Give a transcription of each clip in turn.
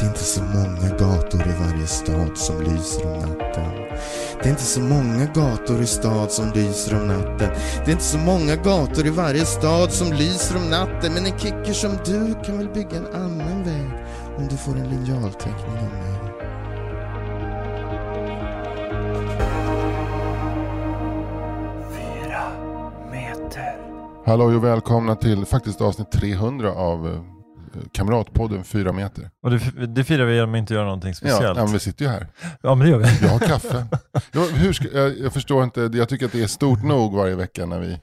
Det är inte så många gator i varje stad som lyser om natten. Det är inte så många gator i stad som lyser om natten. Det är inte så många gator i varje stad som lyser om natten. Men en kicker som du kan väl bygga en annan väg om du får en linjalteckning av mig. Hallå och välkomna till faktiskt avsnitt 300 av eh, Kamratpodden 4 meter. Och det, det firar vi genom att inte göra någonting speciellt. ja, men vi sitter ju här. Ja, men det gör vi. Jag har kaffe. Jag, hur ska, jag, jag förstår inte, jag tycker att det är stort nog varje vecka när vi...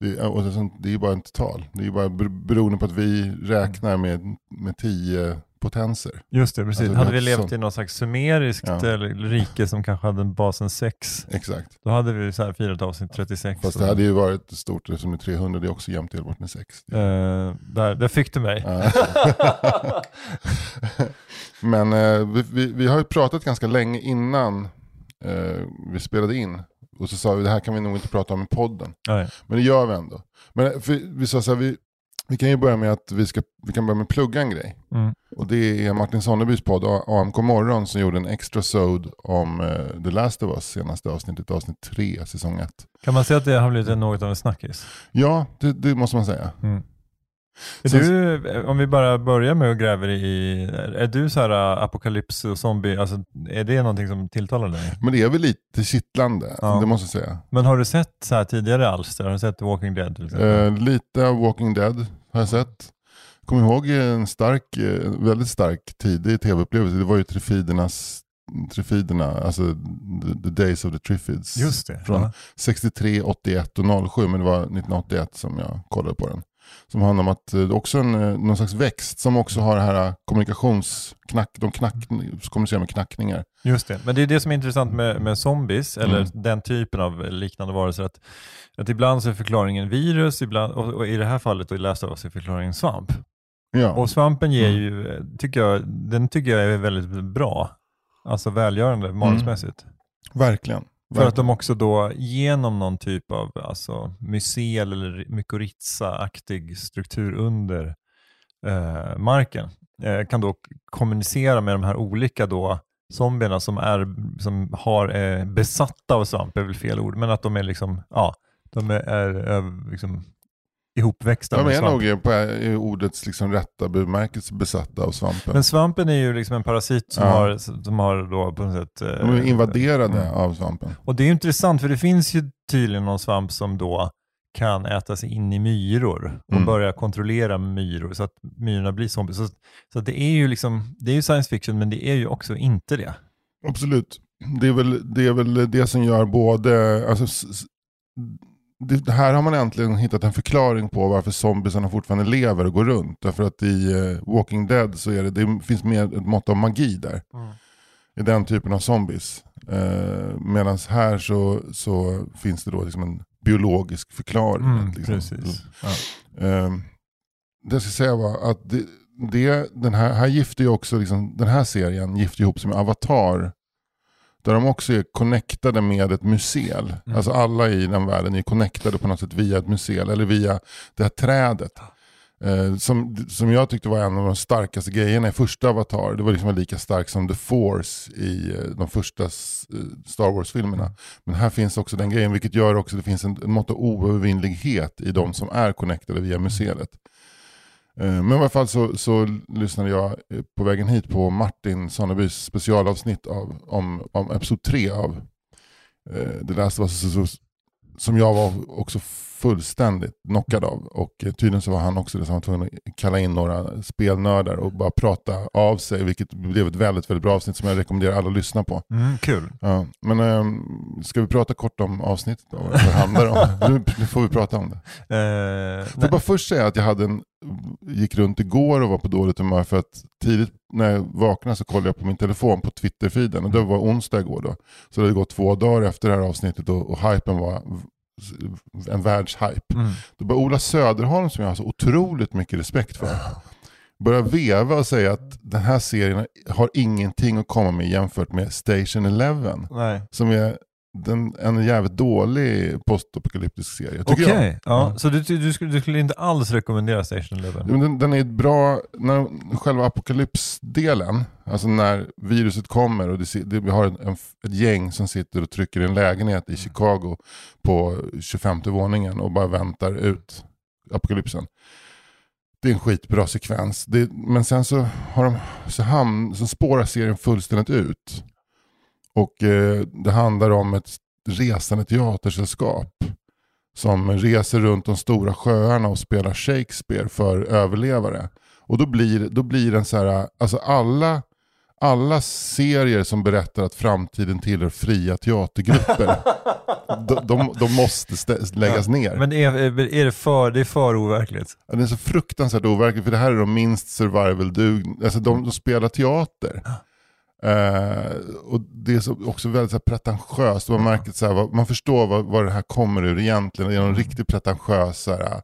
Det, och det, är bara ett tal. Det är ju bara ber- beroende på att vi räknar med, med tio potenser. Just det, precis. Alltså, hade vi levt sånt. i någon slags sumeriskt Ja. rike som kanske hade en basen 6, Exakt. då hade vi så här firat avsnitt 36. Fast det hade ju varit stort som är 300, det är också jämnt delbart med 6. Eh, där, där fick du mig. Men eh, vi, vi, vi har ju pratat ganska länge innan eh, vi spelade in. Och så sa vi det här kan vi nog inte prata om i podden. Nej. Men det gör vi ändå. Men för, vi sa så här, vi, vi kan ju börja med att vi, ska, vi kan börja med att plugga en grej. Mm. Och det är Martin Sonnebys podd AMK Morgon som gjorde en extra sod om eh, The Last of Us senaste avsnittet, avsnitt 3, säsong 1. Kan man säga att det har blivit något av en snackis? Ja, det, det måste man säga. Sen- du, eh, om vi bara börjar med att gräva i, är du så här eh, apokalyps och zombie, alltså, är det någonting som tilltalar dig? Men det är väl lite kittlande, Ja. det måste jag säga. Men har du sett så här tidigare alster? Har du sett Walking Dead till exempel? Eh, lite av Walking Dead har jag sett. Kommer ihåg en stark, eh, väldigt stark tidig tv-upplevelse. Det var ju Trifidernas, Trifiderna, alltså the, Days of the Triffids. Just det. Från ja. 63, 81 och 07, men det var 1981 som jag kollade på den. Som handlar om att eh, det är också en, eh, någon slags växt som också har det här eh, kommunikationsknack, de knack, kommunicerar med knackningar. Just det, men det är det som är intressant med, med zombies, eller Mm. den typen av liknande varelser, att, att ibland så är förklaringen virus, ibland, och, och i det här fallet då i Last of Us är förklaringen svamp. Ja, Och svampen ger Mm. ju, tycker jag, den tycker jag är väldigt bra. Alltså välgörande, manusmässigt. verkligen. För att de också då genom någon typ av alltså, mycel eller mykorrhiza-aktig struktur under eh, marken eh, kan då kommunicera med de här olika då zombierna som, är, som har eh, besatta av svamp, är väl fel ord, men att de är liksom, ja, de är, är, liksom ihopväxta De är svamp. nog på i ordets liksom rätta bemärkelse besatta av svampen. Men svampen är ju liksom en parasit som, Ja. har, som har då på något sätt... eh, De är invaderade mm. av svampen. Och det är ju intressant för det finns ju tydligen någon svamp som då kan äta sig in i myror och Mm. börja kontrollera myror så att myrorna blir zombies. Så, så det är ju liksom, det är ju science fiction men det är ju också inte det. Absolut. Det är, väl, det är väl det som gör både... Alltså, det, här har man äntligen hittat en förklaring på varför zombiesarna fortfarande lever och går runt. Därför att i eh, Walking Dead så är det, det finns mer ett mått av magi där. I den typen av zombies. Uh, Medan här så, så finns det då liksom en biologisk förklaring. Mm, liksom, precis. Ja. Eh, det jag ska säga var att det, det, den här, här gifter ju också, liksom, den här serien gifter ihop sig med Avatar. Där de också är connectade med ett mycel. Mm. Alltså alla i den världen är connectade på något sätt via ett mycel eller via det här trädet. Eh, som, som jag tyckte var en av de starkaste grejerna i första Avatar. Det var liksom lika stark som The Force i eh, de första eh, Star Wars-filmerna. Men här finns också den grejen, vilket gör också att det finns en, en mått av oövervinnlighet i de som är connectade via museet. Eh, Men i alla fall så, så lyssnade jag eh, på vägen hit på Martin Sonnebys specialavsnitt av, om, om episod 3 av eh, The Last of Us. Så, så, som jag var också fullständigt knockad av. Och eh, tydligen så var han också det som var tvungen att kalla in några spelnördar och bara prata av sig. Vilket blev ett väldigt, väldigt bra avsnitt som jag rekommenderar alla att lyssna på. Mm, kul. Ja, men ähm, ska vi prata kort om avsnittet då? Vad det handlar om? Nu, nu får vi prata om det. Eh, Får jag bara först säga att jag hade en, gick runt igår och var på dåligt humör för att tidigt när jag vaknade så kollade jag på min telefon på Twitter-feeden och det var onsdag igår då. Så det hade gått två dagar efter det här avsnittet och, och hypen var en världshype. Mm. Då började Ola Söderholm som jag har så otroligt mycket respekt för börja veva och säga att den här serien har ingenting att komma med jämfört med Station Eleven. Som är den, en jävligt dålig postapokalyptisk serie. Tycker Okej, jag. ja. så du, du, skulle, du skulle inte alls rekommendera Station Eleven? Men Den, den är bra, när själva apokalypsdelen, alltså när viruset kommer och det, det, vi har en, en, ett gäng som sitter och trycker i en lägenhet i Chicago på 25 våningen och bara väntar ut apokalypsen. Det är en skitbra sekvens. Det, men sen så, har de, så, ham, så spårar serien fullständigt ut. Och eh, det handlar om ett resande teatersällskap som reser runt de stora sjöarna och spelar Shakespeare för överlevare. Och då blir, då blir den så här, alltså alla, alla serier som berättar att framtiden tillhör fria teatergrupper, de, de, de måste stä- läggas ner. Men är, är det, för, det är för overkligt? Ja, Det är så fruktansvärt overkligt för det här är de minst survival dug alltså de, de spelar teater. Eh, och det är så, också väldigt så här, pretentiöst. Man, märker, så här, man förstår vad, vad det här kommer ur egentligen. Det är någon riktigt pretentiös så här,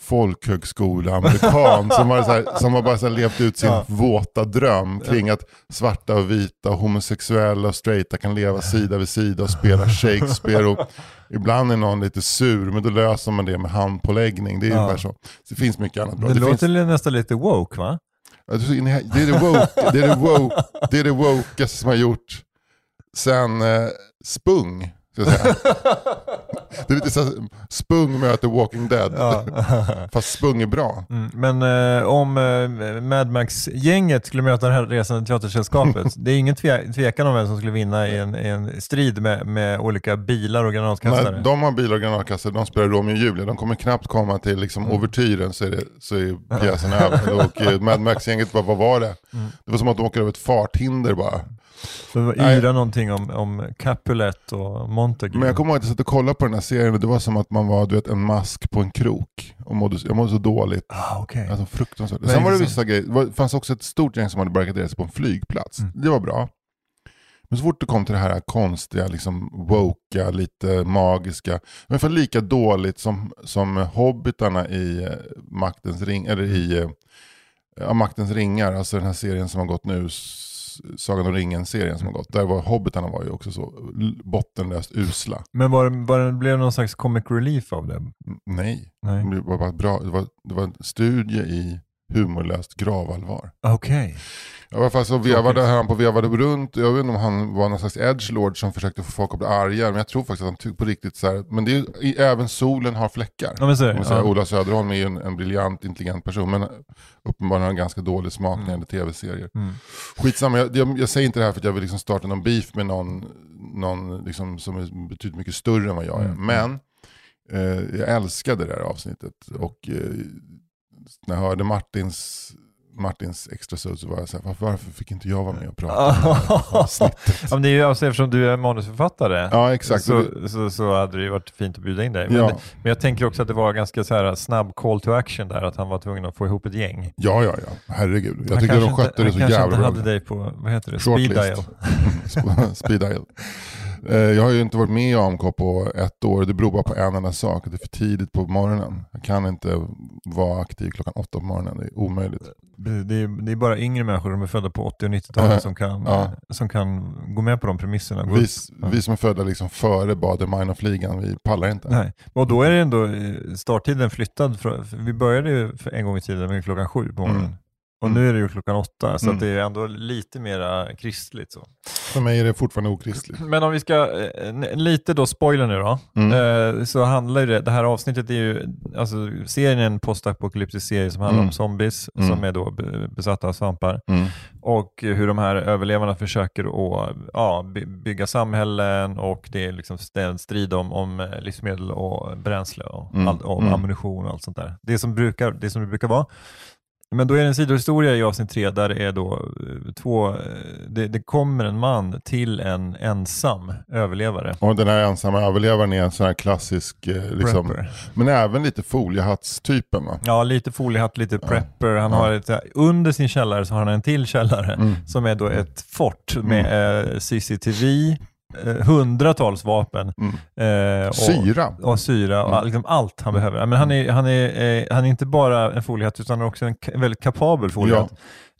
folkhögskola-amerikan som, har, så här, som har bara så här, levt ut sin våta dröm kring att svarta och vita, homosexuella och straighta kan leva sida vid sida och spela Shakespeare. Och ibland är någon lite sur, men då löser man det med handpåläggning. Det är så. Så det finns mycket annat bra. Det, Det låter finns, nästan lite woke va? Det är det är det woke, det är det woke, det är det wokeaste som har gjort sen eh, Spung. Ska jag säga. Det är lite så här, Spung möter Walking Dead. Fast Spung är bra. Mm. Men eh, om eh, Mad Max-gänget skulle möta det här resande teatersällskapet, det är ingen tve tvekan om vem som skulle vinna i en, i en strid med, med olika bilar och granatkastare. När de har bilar och granatkastare, de spelar Romeo och Julia. De kommer knappt komma till liksom, Mm. overtyren så är, det, så är pjäsen över. Och eh, Mad Max-gänget bara, vad var det? Mm. Det var som att de åker över ett farthinder bara. Yra någonting om, om Capulet och Montague. Men jag kommer ihåg att jag satt och kollade på den här serien och det var som att man var du vet, en mask på en krok. Och mådde, jag mådde så dåligt. ah, okej. Alltså fruktansvärt. Men Sen var det liksom- vissa grejer, det fanns också ett stort gäng som hade barrikaderat sig på en flygplats. Mm. Det var bra. Men så fort det kom till det här konstiga, liksom woka, lite magiska. Ungefär lika dåligt som, som hobbitarna i eh, Maktens ring, eller i eh, ja, Maktens ringar, alltså den här serien som har gått nu, Sagan om ringen-serien som har gått. Där var hobbitarna var ju också så bottenlöst usla. Men var, var det, blev det någon slags comic relief av det? Nej, Nej. det var bara bra. Det var, det var en studie i humorlöst gravallvar. Okej. I alla fall så vevade han på vevade runt. Jag vet inte om han var någon slags edgelord som försökte få folk att bli arga. Men jag tror faktiskt att han tyckte på riktigt så här. Men det är, i, även solen har fläckar. Ja, men så Ja. Ola Söderholm är ju en, en briljant, intelligent person. Men uppenbarligen har han ganska dålig smak när det gäller tv-serier. Mm. Skitsamma, jag, jag, jag säger inte det här för att jag vill liksom starta någon beef med någon, någon liksom som är betydligt mycket större än vad jag är. Mm. Men eh, jag älskade det här avsnittet. Och eh, när jag hörde Martins, Martins extra så var jag så här, varför, fick inte jag vara med och prata om det här det är ju alltså eftersom du är manusförfattare Ja, exakt. så, så, så hade det ju varit fint att bjuda in dig. Men, Ja. men jag tänker också att det var ganska så här snabb call to action där, att han var tvungen att få ihop ett gäng. Ja, ja, ja. Herregud. Jag Han tycker kanske de skötte inte, det så han kanske jävla inte bra. hade dig på, vad heter det, Shortlist. speed dial. Sp- Speed dial. Eh, Jag har ju inte varit med i AMK på ett år. Det beror bara på en enda sak. Det är för tidigt på morgonen. Jag kan inte vara aktiv klockan åtta på morgonen. Det är omöjligt. Det är, det är bara yngre människor, de är födda på 80 och 90-talet, som kan, Ja. som kan gå med på de premisserna. Vi. Ja. vi som är födda liksom före Baader-Meinhof-ligan, vi pallar inte. Nej. Och då är det ändå eh, starttiden flyttad. Från, för vi började ju för en gång i tiden med klockan sju på morgonen. Mm. Och nu är det ju klockan åtta, så Mm. det är ändå lite mera kristligt. Så. För mig är det fortfarande okristligt. Men om vi ska, eh, lite då spoiler nu då, Mm. eh, så handlar ju det, det här avsnittet är ju, alltså serien är en postapokalyptisk serie som handlar Mm. om zombies Mm. som är då be- besatta av svampar Mm. och hur de här överlevarna försöker att ja, by- bygga samhällen och det är liksom en strid om, om eh, livsmedel och bränsle och, Mm. all, och Mm. ammunition och allt sånt där. Det som, brukar, det som det brukar vara. Men då är det en sidohistoria i avsnitt tre där det är då eh, två, eh, det, det kommer en man till en ensam överlevare. Och den här ensamma överlevaren är en sån här klassisk, eh, liksom, Prepper. men även lite foliehattstypen va? Ja, lite foliehatt, lite prepper. Han har ett, under sin källare så har han en till källare Mm. som är då ett fort med eh, CCTV, hundratals vapen. Eh, och, Syra. Och syra och all- liksom allt han behöver. Men han är, han, är, eh, han är inte bara en foliehatt utan också en väldigt kapabel foliehatt.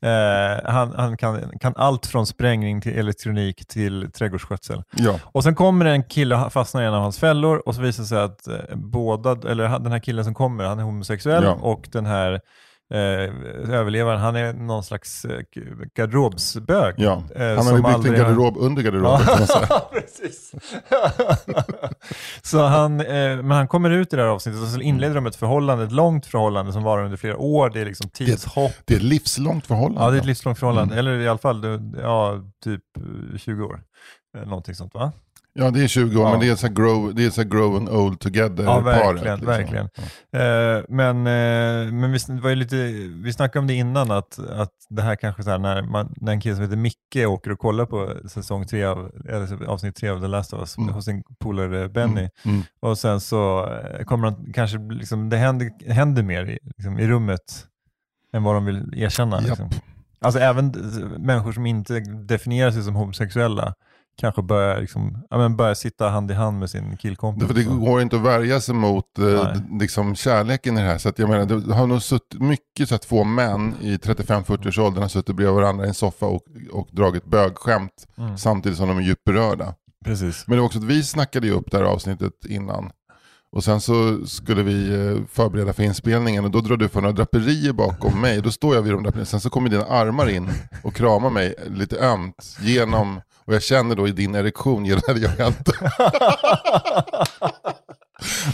Eh, han han kan, kan allt från sprängning till elektronik till trädgårdsskötsel. Ja. Och sen kommer en kille och fastnar i en av hans fällor och så visar det sig att eh, båda, eller den här killen som kommer, han är homosexuell Ja. och den här eh, överlevaren, han är någon slags eh, garderobsbög. Ja. Eh, Han har ju byggt en aldrig har- garderob under garderoben. Ja, precis. så han, eh, men han kommer ut i det här avsnittet och så inleder de ett förhållande, ett långt förhållande som varar under flera år. Det är liksom tidshopp. Det är ett livslångt förhållande. Ja, det är ett livslångt förhållande. Mm. Eller i alla fall, det- ja, typ eh, 20 år. Eh, Någonting sånt va? Ja, det är 20 år, Ja. men det är så grow, det är så här growing old together Ja, paret. verkligen. liksom. verkligen. Eh, men eh, men vi, det var lite, vi snackade om det innan, att, att det här kanske så här, när, man, när en kille som heter Micke åker och kollar på säsong tre av, eller avsnitt tre av The Last of Us Mm. hos sin polare Benny. Mm. Och sen så eh, kommer han kanske, liksom, det händer, händer mer i, liksom, i rummet än vad de vill erkänna. Liksom. Alltså även människor som inte definierar sig som homosexuella kanske börjar, liksom, ja, men börjar sitta hand i hand med sin killkompis. Det Så. går inte att värja sig mot eh, liksom, kärleken i det här. Så att jag menar, det har nog suttit mycket så att två män i 35-40 års åldern har suttit bredvid varandra i en soffa och, och dragit bögskämt Mm. samtidigt som de är djupt berörda. Precis. Men det var också att vi snackade ju upp det här avsnittet innan. Och sen så skulle vi eh, förbereda för inspelningen och då drar du för några draperier bakom mig. Då står jag vid de draperierna. Sen så kommer dina armar in och kramar mig lite ömt genom, och jag känner då i din erektion gör jag inte.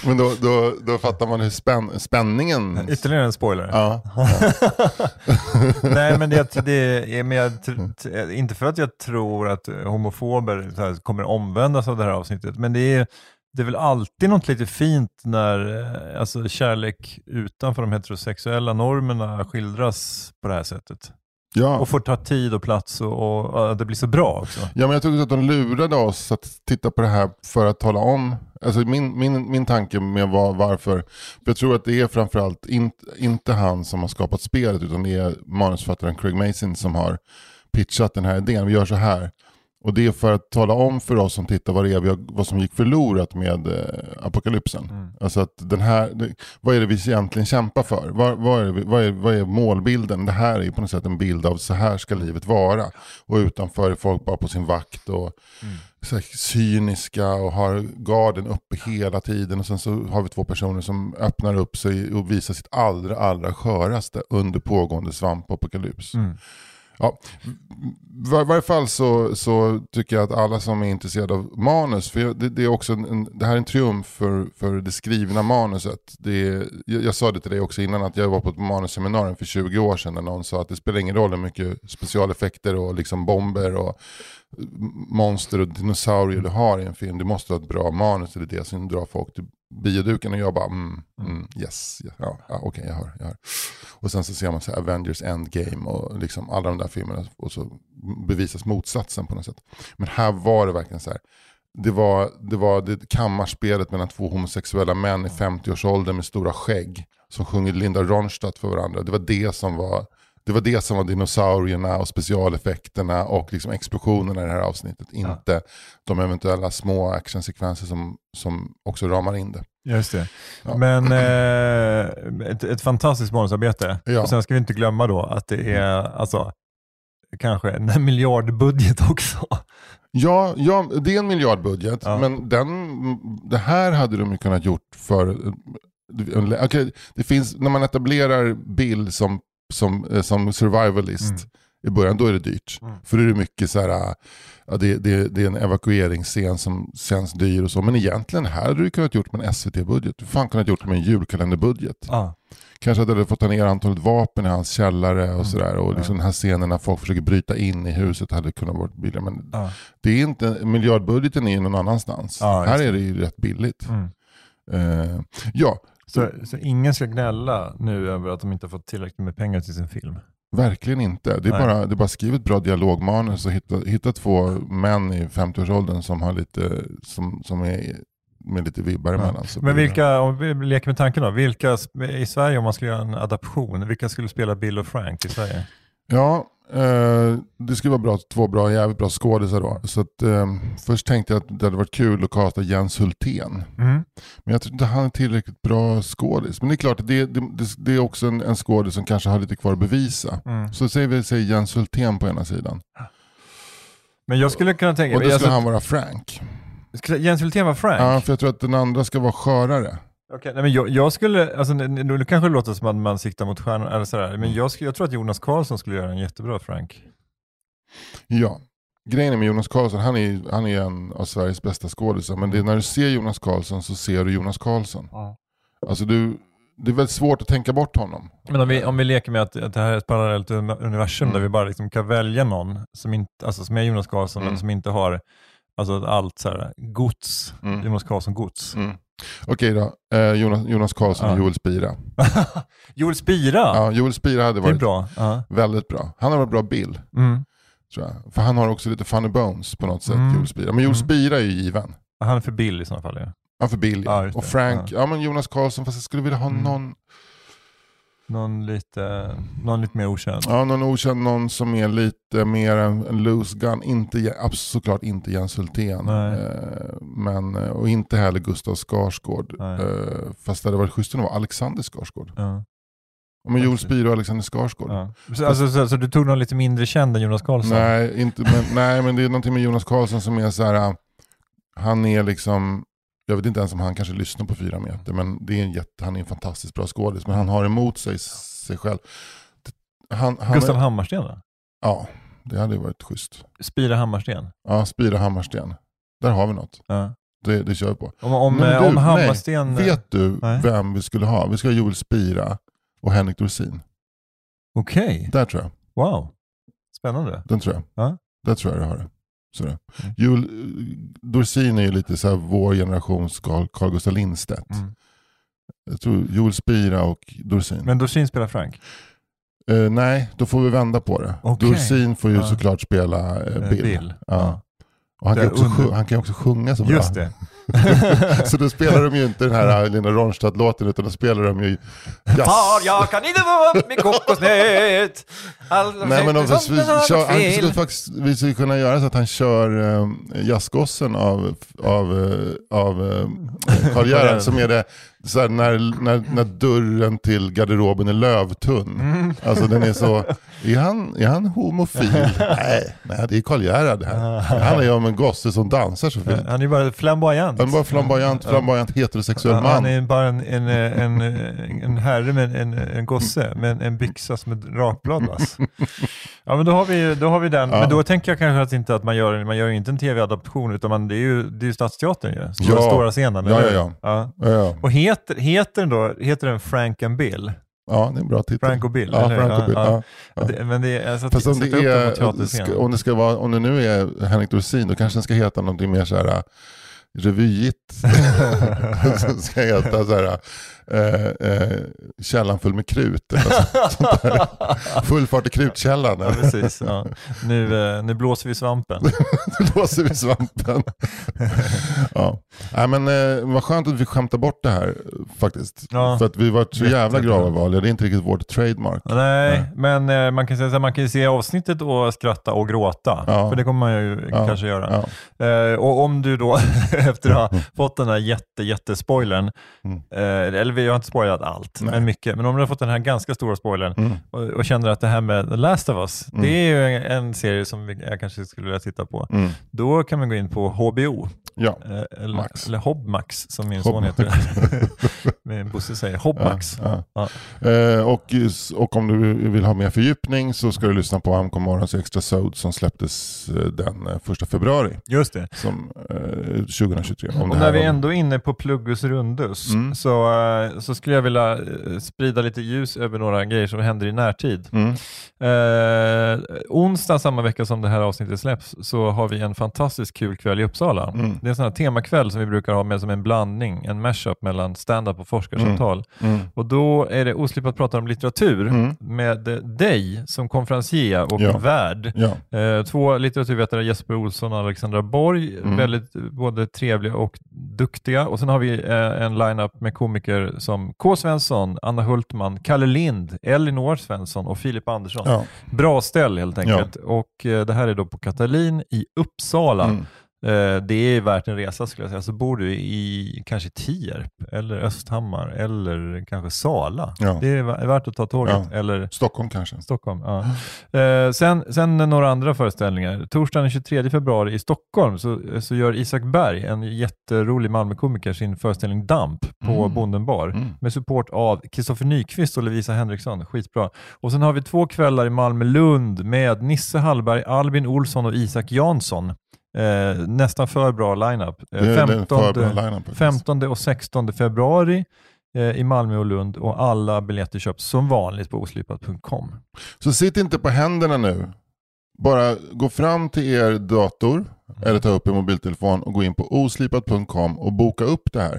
Men då, då, då fattar man hur spänn, spänningen... Ytterligare en spoiler. Ja, Nej, men det, det är men jag, inte för att jag tror att homofober här, kommer omvändas av det här avsnittet, men det är, det är väl alltid något lite fint när eh, alltså, kärlek utanför de heterosexuella normerna skildras på det här sättet. Ja. Och får ta tid och plats och, och, att det blir så bra också. Ja, men jag tycker att de lurade oss att titta på det här för att tala om. Alltså min, min, min tanke med var, varför. För jag tror att det är framförallt in, inte han som har skapat spelet utan det är manusförfattaren Craig Mason som har pitchat den här idén. Vi gör så här. Och det är för att tala om för oss som tittar vad, det är vi har, vad som gick förlorat med eh, apokalypsen. Alltså att den här, det, vad är det vi egentligen kämpar för? Vad, vad, är, vi- vad, är, vad är målbilden? Det här är på något sätt en bild av så här ska livet vara. Och utanför är folk bara på sin vakt och här, cyniska och har garden uppe hela tiden. Och sen så har vi två personer som öppnar upp sig och visar sitt allra, allra sköraste under pågående svampapokalyps. Ja, i var- varje fall så, så tycker jag att alla som är intresserade av manus, för jag- det, det, är också en, det här är en triumf för, för det skrivna manuset. Det är, jag, jag sa det till dig också innan att jag var på ett manusseminarium för 20 år sedan när någon sa att det spelar ingen roll hur mycket specialeffekter och liksom bomber och monster och dinosaurier du har i en film. Du måste ha ett bra manus, det är det som drar folk till bioduken och jag bara mm, mm, yes, ja, ja, okej jag hör, jag hör. Och sen så ser man så här Avengers Endgame och liksom alla de där filmerna och så bevisas motsatsen på något sätt. Men här var det verkligen så här. Det var, det var det kammarspelet mellan två homosexuella män i 50-årsåldern med stora skägg som sjunger Linda Ronstadt för varandra. Det var det som var det var det som var dinosaurierna och specialeffekterna och liksom explosionerna i det här avsnittet. Inte de eventuella små actionsekvenser som, som också ramar in det. Just det. Men eh, ett, ett fantastiskt manusarbete. Ja. Och sen ska vi inte glömma då att det är alltså, kanske en miljardbudget också. Ja, ja, det är en miljardbudget. Ja. Men den, det här hade de ju kunnat gjort för... Okej, det finns, när man etablerar Bill som som, eh, som survivalist Mm. i början, då är det dyrt. Mm. För då är det mycket så här, äh, ja, det, det, det är en evakueringsscen som känns dyr och så. Men egentligen här hade du kunnat gjort med en SVT-budget. Du fan kunnat gjort med en julkalenderbudget. Ja. Kanske hade du fått ta ner antalet vapen i hans källare och sådär. Och liksom den här scenen när folk försöker bryta in i huset hade kunnat vara billigare. Men Ja. det är inte, miljardbudgeten är ju någon annanstans. Just här är det ju rätt billigt. Mm. Eh, ja, Så, så ingen ska gnälla nu över att de inte har fått tillräckligt med pengar till sin film? verkligen inte. Det är, Nej. bara, det är bara skrivit bra dialogmanus och hitta, hitta två män i 50-årsåldern som, har lite, som, som är med lite vibbar emellan. Så Men vilka, om vi leker med tanken då, vilka i Sverige om man skulle göra en adaption, vilka skulle spela Bill och Frank i Sverige? Ja, eh, det skulle vara bra, två bra, jävligt bra skådisar då. Så att, eh, först tänkte jag att det hade varit kul att kasta Jens Hultén. Mm. Men jag tror inte han är tillräckligt bra skådis. Men det är klart, det, det, det, det är också en, en skådis som kanske har lite kvar att bevisa. Mm. Så säger vi säger Jens Hultén på ena sidan. Men jag skulle kunna tänka Och då mig, skulle alltså, han vara Frank. Jens Hultén var Frank? Ja, för jag tror att den andra ska vara skörare. Okej, nej, men jag, jag skulle, alltså, nu kanske det låter som att man siktar mot stjärnor, eller sådär, men jag, skulle- jag tror att Jonas Karlsson skulle göra en jättebra Frank. Ja. Grejen med Jonas Karlsson, han är, han är en av Sveriges bästa skådisar. Men det är när du ser Jonas Karlsson så ser du Jonas Karlsson. Alltså du, det är väldigt svårt att tänka bort honom. Men om vi, om vi leker med att, att det här är ett parallellt universum Mm. där vi bara liksom kan välja någon som, inte, alltså, som är Jonas Karlsson Mm. men som inte har alltså, allt så här, gods, Mm. Jonas Karlsson-gods. Mm. Okej då, eh, Jonas, Jonas Karlsson och Ja. Joel Spira. Joel Spira, Ja, Joel Spira hade är varit bra. Ja. väldigt bra. Han har varit bra Bill, Mm. tror jag. För han har också lite funny bones på något sätt, Mm. Joel Spira. Men Joel Mm. Spira är ju given. Han är för Bill i sådana fall. Ja. Ja, för Bill Ja, Och. Frank, ja. men Jonas Karlsson, fast jag skulle vilja ha Mm. någon, Någon, lite, någon lite mer okänd. ja, någon okänd, någon som är lite mer en, loose gun. Inte, såklart inte Jens Hultén. Eh, men, eh, och inte heller Gustav Skarsgård. Eh, fast det hade varit schysst om det var Alexander Skarsgård. Ja. Men Joel. Spira och Alexander Skarsgård. Ja. Så, alltså, så, så du tog någon lite mindre känd än Jonas Karlsson? Nej, inte, men, nej, men det är någonting med Jonas Karlsson som är så här. äh, han är liksom, jag vet inte ens om han kanske lyssnar på fyra meter, men det är en jätte, han är en fantastiskt bra skådis, men han har emot sig sig själv. Han, han Gustav är, Hammarsten då? Ja, det hade varit schysst. Spira Hammarsten? Ja, Spira Hammarsten. Där har vi något. Ja. Det, det kör vi på. Om, om, eh, du, om nej, Hammarsten... Vet du Nej. vem vi skulle ha? Vi ska ha Joel Spira och Henrik Dorsin. Okej, Där tror jag. wow. Spännande. Den tror jag. Ja. Där tror jag det har det. Så det. Mm. Joel, Dorsin är ju lite så här vår generations Carl, Gustaf Lindstedt. Mm. Jag tror Joel Spira och Dorsin. Men Dorsin spelar Frank? Eh, nej, då får vi vända på det. Okej. Dorsin får ju Ja. såklart spela Eh, Bill. Bill. Ja. Och han, kan också under- sjunga, han kan också sjunga så bra. Just det. så då spelar de ju inte den här Lina Ronstadt-låten utan då spelar de ju jazz. Far, jag kan inte få upp min kokosnöt. Nej men försöker vi, kör, han skulle faktiskt, vi skulle kunna göra så att han kör äh, jazzgossen av, av, eh, av äh, Karl-Gerhard som är det så här, när, när, när dörren till garderoben är lövtunn. Mm. Alltså den är så, är han, är han homofil? nej, nej, det är Karl-Gerhard det här. Det handlar ju om en gosse som dansar så fint. Han är bara flamboyant. Han är bara flamboyant, flamboyant heterosexuell man. Han är bara en, en, en, en herre med en, en gosse med en, byxa som ett rakblad. Ja men då har vi, då har vi den. Ja. Men då tänker jag kanske att inte att man gör, man gör inte en tv-adaption utan man, det är ju, det är ju Stadsteatern ju. Stora, Ja. stora scenen. Ja, ja, ja. ja. Ja, ja. Och heter, heter den då, heter den Frank and Bill? ja, det är en bra titel. Frank och Bill? Ja, eller? Frank och Bill. Ja. Ja. Det, men det är, alltså, Fast om det, är, ska, om, det ska vara, om det nu är Henrik Dorsin, då kanske den ska heta någonting mer så här äh, revyigt. Ska heta så här, äh, äh, källan full med krut. Eller så- sånt där. Full fart i krutkällan. Ja, precis. Ja. Nu, eh, nu blåser vi svampen. Då låser vi svampen. ja. Nej, men, eh, vad skönt att vi skämtar bort det här faktiskt. Ja. För att vi var så jävla Jättebra. gravavarliga. Det är inte riktigt vårt trademark. Nej, Nej. men eh, man kan säga så man kan se avsnittet och skratta och gråta. Ja. För det kommer man ju kanske göra. Eh, och om du då efter att ha fått den här jätte, jättespoilern, Mm. eh, eller vi har inte spoilat allt, Nej. men mycket, men om du har fått den här ganska stora spoilern Mm. och, och känner att det här med The Last of Us, Mm. det är ju en, en serie som jag kanske skulle vilja titta på. Mm. Då kan man gå in på HBO, Ja. eh, eller, Max. eller Hobmax som min Hob- son heter, Bosse säger. Hobmax. Ja, Ja. Eh, och, och om du vill ha mer fördjupning så ska du lyssna på Amkom Morgons Extra Sode som släpptes eh, den eh, första februari Just det. som, eh, 2023. Om det Och när vi ändå är inne på Pluggus Rundus Mm. så, eh, så skulle jag vilja eh, sprida lite ljus över några grejer som händer i närtid. Mm. Eh, onsdag samma vecka som det här avsnittet släpps så har vi en fantastiskt kul kväll i Uppsala. Mm. Det är en sån här temakväll som vi brukar ha med som en blandning, en mashup mellan stand-up och forskarsamtal. Mm. Och då är det oslipat prata om litteratur Mm. med dig som konferencier och Ja. värd. Ja. Eh, två litteraturvetare, Jesper Olsson och Alexandra Borg, Mm. väldigt både trevliga och duktiga. Och sen har vi eh, en line-up med komiker som K. Svensson, Anna Hultman, Kalle Lind, Elinor Svensson och Filip Andersson. Ja. Bra ställ helt enkelt. Och eh, det här är då på Katalin i Uppsala. Mm. Eh, det är värt en resa skulle jag säga. Så bor du i kanske Tierp eller Östhammar eller kanske Sala. Ja. Det är vä- värt att ta tåget. Ja. Eller Stockholm kanske. Stockholm. Ja. Eh, sen, sen några andra föreställningar. Torsdagen den 23 februari i Stockholm så, så gör Isak Berg, en jätterolig Malmökomiker, sin föreställning Damp på Mm. Bonden bar Mm. med support av Kristoffer Nyqvist och Lovisa Henriksson. Skitbra. Och sen har vi två kvällar i Malmö-Lund med Nisse Hallberg, Albin Olsson och Isak Jansson. Eh, nästan för bra lineup. Eh, Det är en 15, för bra lineup faktiskt. 15 och 16 februari eh, i Malmö och Lund och alla biljetter köps som vanligt på oslipat.com. Så sitt inte på händerna nu. Bara gå fram till er dator eller ta upp er mobiltelefon och gå in på oslipat.com och boka upp det här.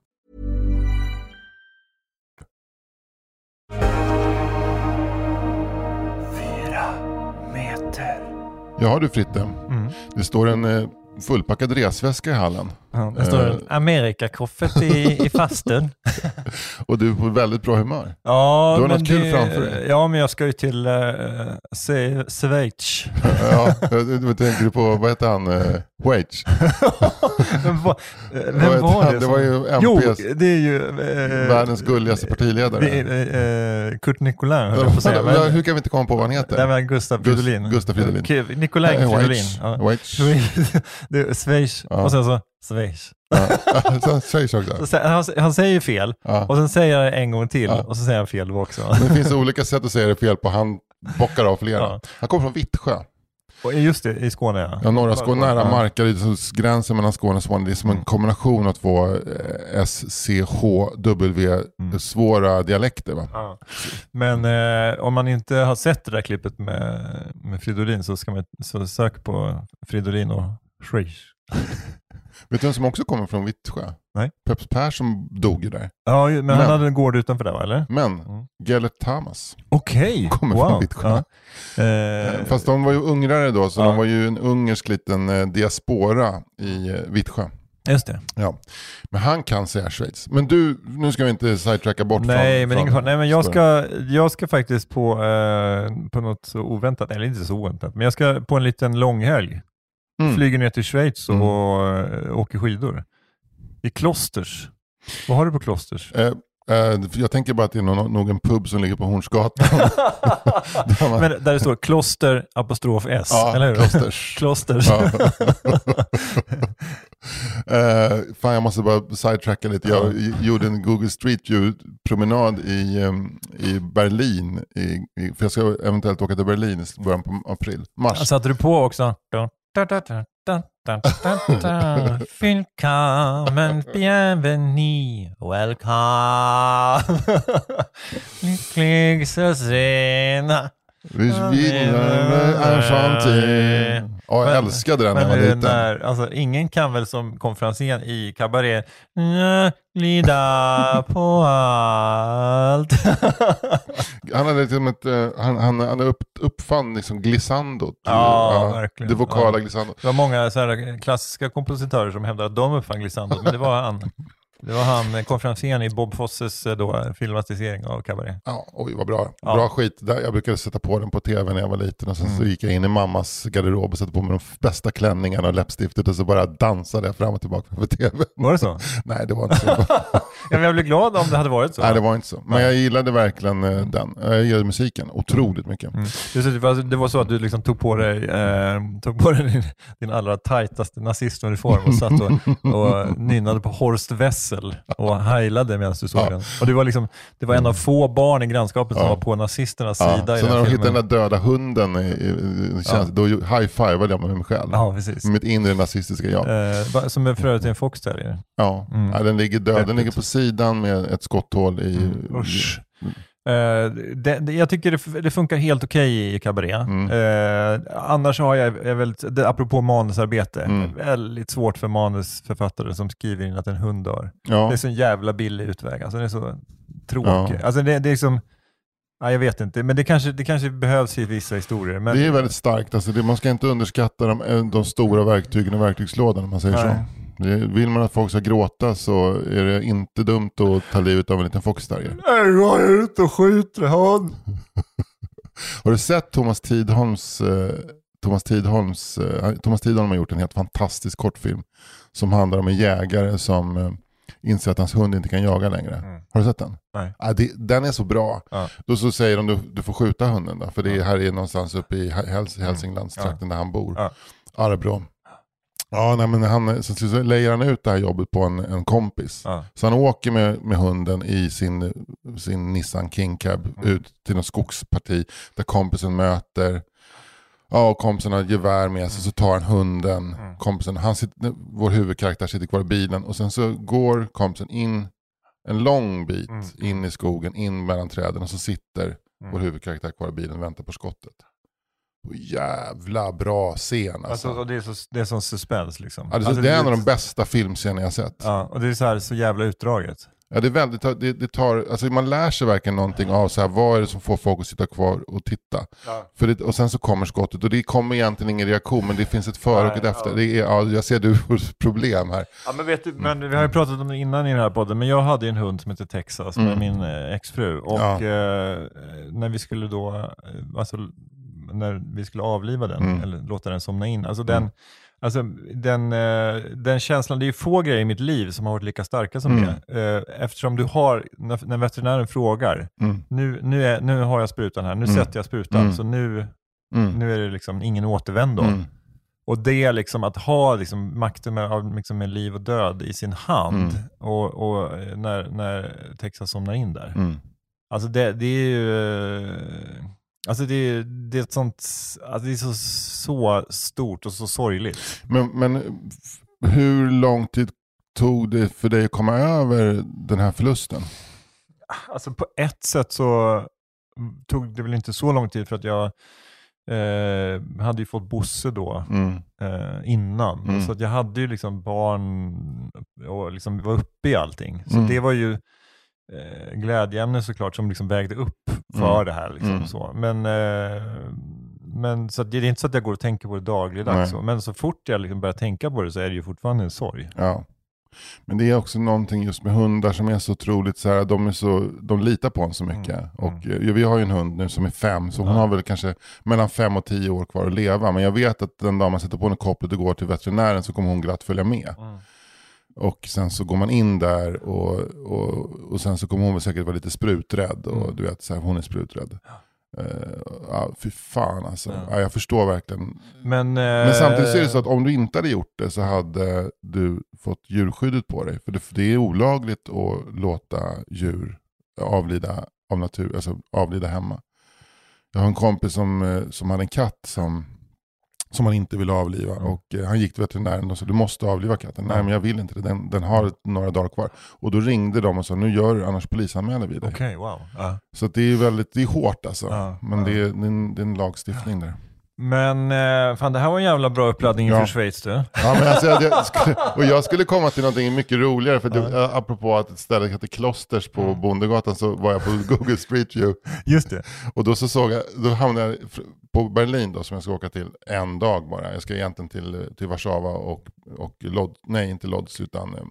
Ja du Fritte, Mm. det står en eh, fullpackad resväska i hallen. Ja, det står Eh. en Amerikakoffert i, i fastun. Och du är på väldigt bra humör. Ja, Du har något kul det- framför dig. Ja, men jag ska ju till uh, Schweiz. ja, du, du tänker du på, vad heter han, uh, Wage? Vem var, eh, vem var det? Det som- var ju Jo, MPs det är ju... eh, Världens gulligaste partiledare. Det är eh, Kurt Nicolin, höll jag på att säga. Men, Hur kan vi inte komma på vad han heter? det var Gustav Gus- Fridolin. Gustav Fridolin. Nicolin Eh, Fridolin. Ja. Det Schweiz. Ja. Och sen så Schweiz. Ja, så Schweiz Så också. sä- Han, han säger fel Ja. och sen säger han en gång till Ja. och så säger han fel då också. Men det finns olika sätt att säga det fel på. Han bockar av flera. Ja. Han kommer från Vittsjö. Och just det, i Skåne ja. Ja, norra Skåne, nära. Markaryd, så gränsen mellan Skåne och Småland. Det är som en kombination av två eh, S, C, H, W, svåra dialekter. Va? Ja. Men eh, om man inte har sett det där klippet med, med Fridolin så, ska man, så sök på Fridolin och Schweiz. Vet du vem som också kommer från Vittsjö? Nej. Peps Persson dog ju där. Ja, men, Men- han hade en gård utanför där va, eller? Men Mm. Gellert Tamas, Okej, Kommer från Vittsjö. Ja. Eh, fast de var ju ungrare då, så Ja. de var ju en ungersk liten eh, diaspora i eh, Vittsjö. just det. Ja. Men han kan säga Schweiz. Men du, nu ska vi inte sidetracka bort Nej, från, men från. Nej, men jag ska, jag ska faktiskt på, eh, på något så oväntat, eller inte så oväntat, men jag ska på en liten långhelg. Mm. Flyger ner till Schweiz och Mm. eh, åker skidor. I Klosters. Vad har du på Klosters? Eh, eh, jag tänker bara att det är någon, nog en pub som ligger på Hornsgatan. Där man- Men där det står kloster apostrof S, ja, eller hur? Klosters. Klosters. Ja. Eh, fan jag måste bara sidetracka lite. Jag gjorde en Google Street View-promenad i, em, i Berlin. I, i, för jag ska eventuellt åka till Berlin i början på april. Mars. Satte du på också? Da, Bienvenue, welcome. Lykkelig zu sehen. Ich bin enchanté. Ja, jag älskade den när jag var Men liten. när, alltså, ingen kan väl som kom Franzén i Cabaret "Nja, glida på allt. Han hade liksom ett, eh, han, han, han upp, uppfann liksom glissandot. Ja, verkligen. Det vokala Ja. glissandot. Det var många så här klassiska kompositörer som hävdade att de uppfann glissandot, men det var han. Det var han, eh, konferencieren i Bob Fosses eh, då, filmatisering av Cabaret. Ja, oj vad bra. Ja. Bra skit. Där, jag brukade sätta på den på tv när jag var liten och sen så Mm. gick jag in i mammas garderob och satte på mig de bästa klänningarna och läppstiftet och så bara dansade jag fram och tillbaka framför tv. Var det så? Nej, det var inte så. Ja, men jag blev glad om det hade varit så. Nej, det var inte så. Men jag gillade verkligen eh, den. Jag gillade musiken otroligt mycket. Mm. Just det, var, det var så att du liksom tog på dig, eh, tog på dig din, din allra tajtaste nazistuniform och satt och, och nynnade på Horst Wessel och heilade medan du såg Ja. den. Och det var, liksom, det var en av få barn i grannskapet som Ja. var på nazisternas Ja. sida Så när de hittade den där döda hunden, i, i, känns, då high-fivade jag med mig själv. Ja, precis. Mitt inre nazistiska jag. Eh, som är för övrigt en fox terrier. Ja. Mm. ja, den ligger död. Den ligger på sidan med ett skotthål i... Mm, usch. Eh, det, det, jag tycker det, det funkar helt okej i Cabaret. Mm. Eh, annars har jag, jag väldigt, det, apropå manusarbete, Mm. väldigt svårt för manusförfattare som skriver in att en hund dör. Ja. Det är så en jävla billig utväg. Alltså det är så tråkigt. Ja. Alltså det, det är liksom, ja, jag vet inte, men det kanske, det kanske behövs i vissa historier. Men, Det är väldigt starkt. Alltså man ska inte underskatta de, eh, de stora verktygen i verktygslådan om man säger Nej. så. Det, vill man att folk ska gråta så är det inte dumt att ta livet av en liten foxterrier. Nej, jag är ute och skjuter hund. Har du sett Thomas Tidholms, eh, Thomas Tidholms, eh, Thomas Tidholm har gjort en helt fantastisk kortfilm som handlar om en jägare som eh, inser att hans hund inte kan jaga längre. Mm. Har du sett den? Nej. Ja, det, den är så bra. Ja. Då så säger de du, du får skjuta hunden då, för det är, här är någonstans uppe i Häls, Hälsinglandstrakten där han bor. Mm. Ja. Arbrå. Ja, nej, men han, så, så lejer han ut det här jobbet på en, en kompis. Ja. Så han åker med, med hunden i sin, sin Nissan King Cab Mm. ut till något skogsparti där kompisen möter. Ja, och kompisen har gevär med sig så tar han hunden. Mm. Kompisen, han sitter, vår huvudkaraktär sitter kvar i bilen och sen så går kompisen in en lång bit Mm. in i skogen, in mellan träden och så sitter Mm. vår huvudkaraktär kvar i bilen och väntar på skottet. Och jävla bra scen alltså. Alltså, det är så, det är sån suspens liksom. Ja, det, Alltså, det är en av de bästa filmscener jag sett. Ja, och det är så här så jävla utdraget. Ja, det är väldigt, det, det tar, alltså man lär sig verkligen någonting av så här, vad är det som får folk att sitta kvar och titta. För det, och sen så kommer skottet och det kommer egentligen ingen reaktion men det finns ett före och ett efter. ja. Det är, ja, jag ser du har problem här. Ja, men, vet du, men vi har ju pratat om det innan i den här podden, men jag hade ju en hund som heter Texas med Mm. min eh, exfru. Och Ja. eh, när vi skulle då, eh, alltså, när vi skulle avliva den, Mm. eller låta den somna in, alltså den, alltså, den, eh, den känslan, det är ju få grejer i mitt liv som har varit lika starka som Mm. det. Eh, eftersom du har, när, när veterinären frågar, Mm. nu, nu, är, nu har jag sprutan här, nu Mm. sätter jag sprutan, Mm. så nu, Mm. nu är det liksom ingen återvändo. Mm. Och det liksom att ha liksom makten med, av liksom med liv och död i sin hand Mm. och, och eh, när, när Texas somnar in där. Mm. Alltså det, det är ju... Alltså det, är- det är ett sånt... Alltså det är så, så stort och så sorgligt. Men, men hur lång tid tog det för dig att komma över den här förlusten? Alltså på ett sätt så tog det väl inte så lång tid för att jag eh, hade ju fått Bosse då Mm. eh, innan. Mm. Så att jag hade ju liksom barn och liksom var uppe i allting. Så Mm. det var ju eh, glädjeämne såklart som liksom vägde upp för Mm. det här. Liksom, Mm. så. Men, eh, men så det är inte så att jag går och tänker på det dagligdags. Nej. Men så fort jag liksom börjar tänka på det så är det ju fortfarande en sorg. Ja. Men det är också någonting just med hundar som är så otroligt så här, de, är så, de litar på en så mycket. Mm. Och eh, vi har ju en hund nu som är fem, så hon Ja. har väl kanske mellan fem och tio år kvar att leva. Men jag vet att den dag man sätter på henne kopplet och går till veterinären så kommer hon glatt följa med. Och sen så går man in där och, och, och sen så kommer hon säkert vara lite spruträdd. Och Mm. du vet, så här, hon är spruträdd. Uh, ja, fy fan alltså. Ja. Ja, jag förstår verkligen. Men, eh, Men samtidigt så är det så att om du inte hade gjort det så hade du fått djurskyddet på dig. För det, för det är olagligt att låta djur avlida av natur, alltså avlida hemma. Jag har en kompis som, eh, som hade en katt som som han inte ville avliva. Och eh, han gick till veterinären och sa du måste avliva katten. Nej men jag vill inte det, den, den har några dagar kvar. Och då ringde de och sa nu gör du annars polisanmäler vi dig. Okej, wow. Ja. Så det är väldigt, det är hårt alltså. Ja, men ja. Det, är, det, är en, det är en lagstiftning där. Men eh, fan, det här var en jävla bra uppladdning Ja. för Schweiz du. Ja, men alltså, jag, jag skulle, och jag skulle komma till någonting mycket roligare, för det, apropå att ett ställe heter Klosters på Bondegatan så var jag på Google Street View. Just det. Och då så såg jag, då hamnade jag på Berlin då som jag ska åka till en dag bara. Jag ska egentligen till, till Warszawa och, och Lod, nej inte Lodz utan eh,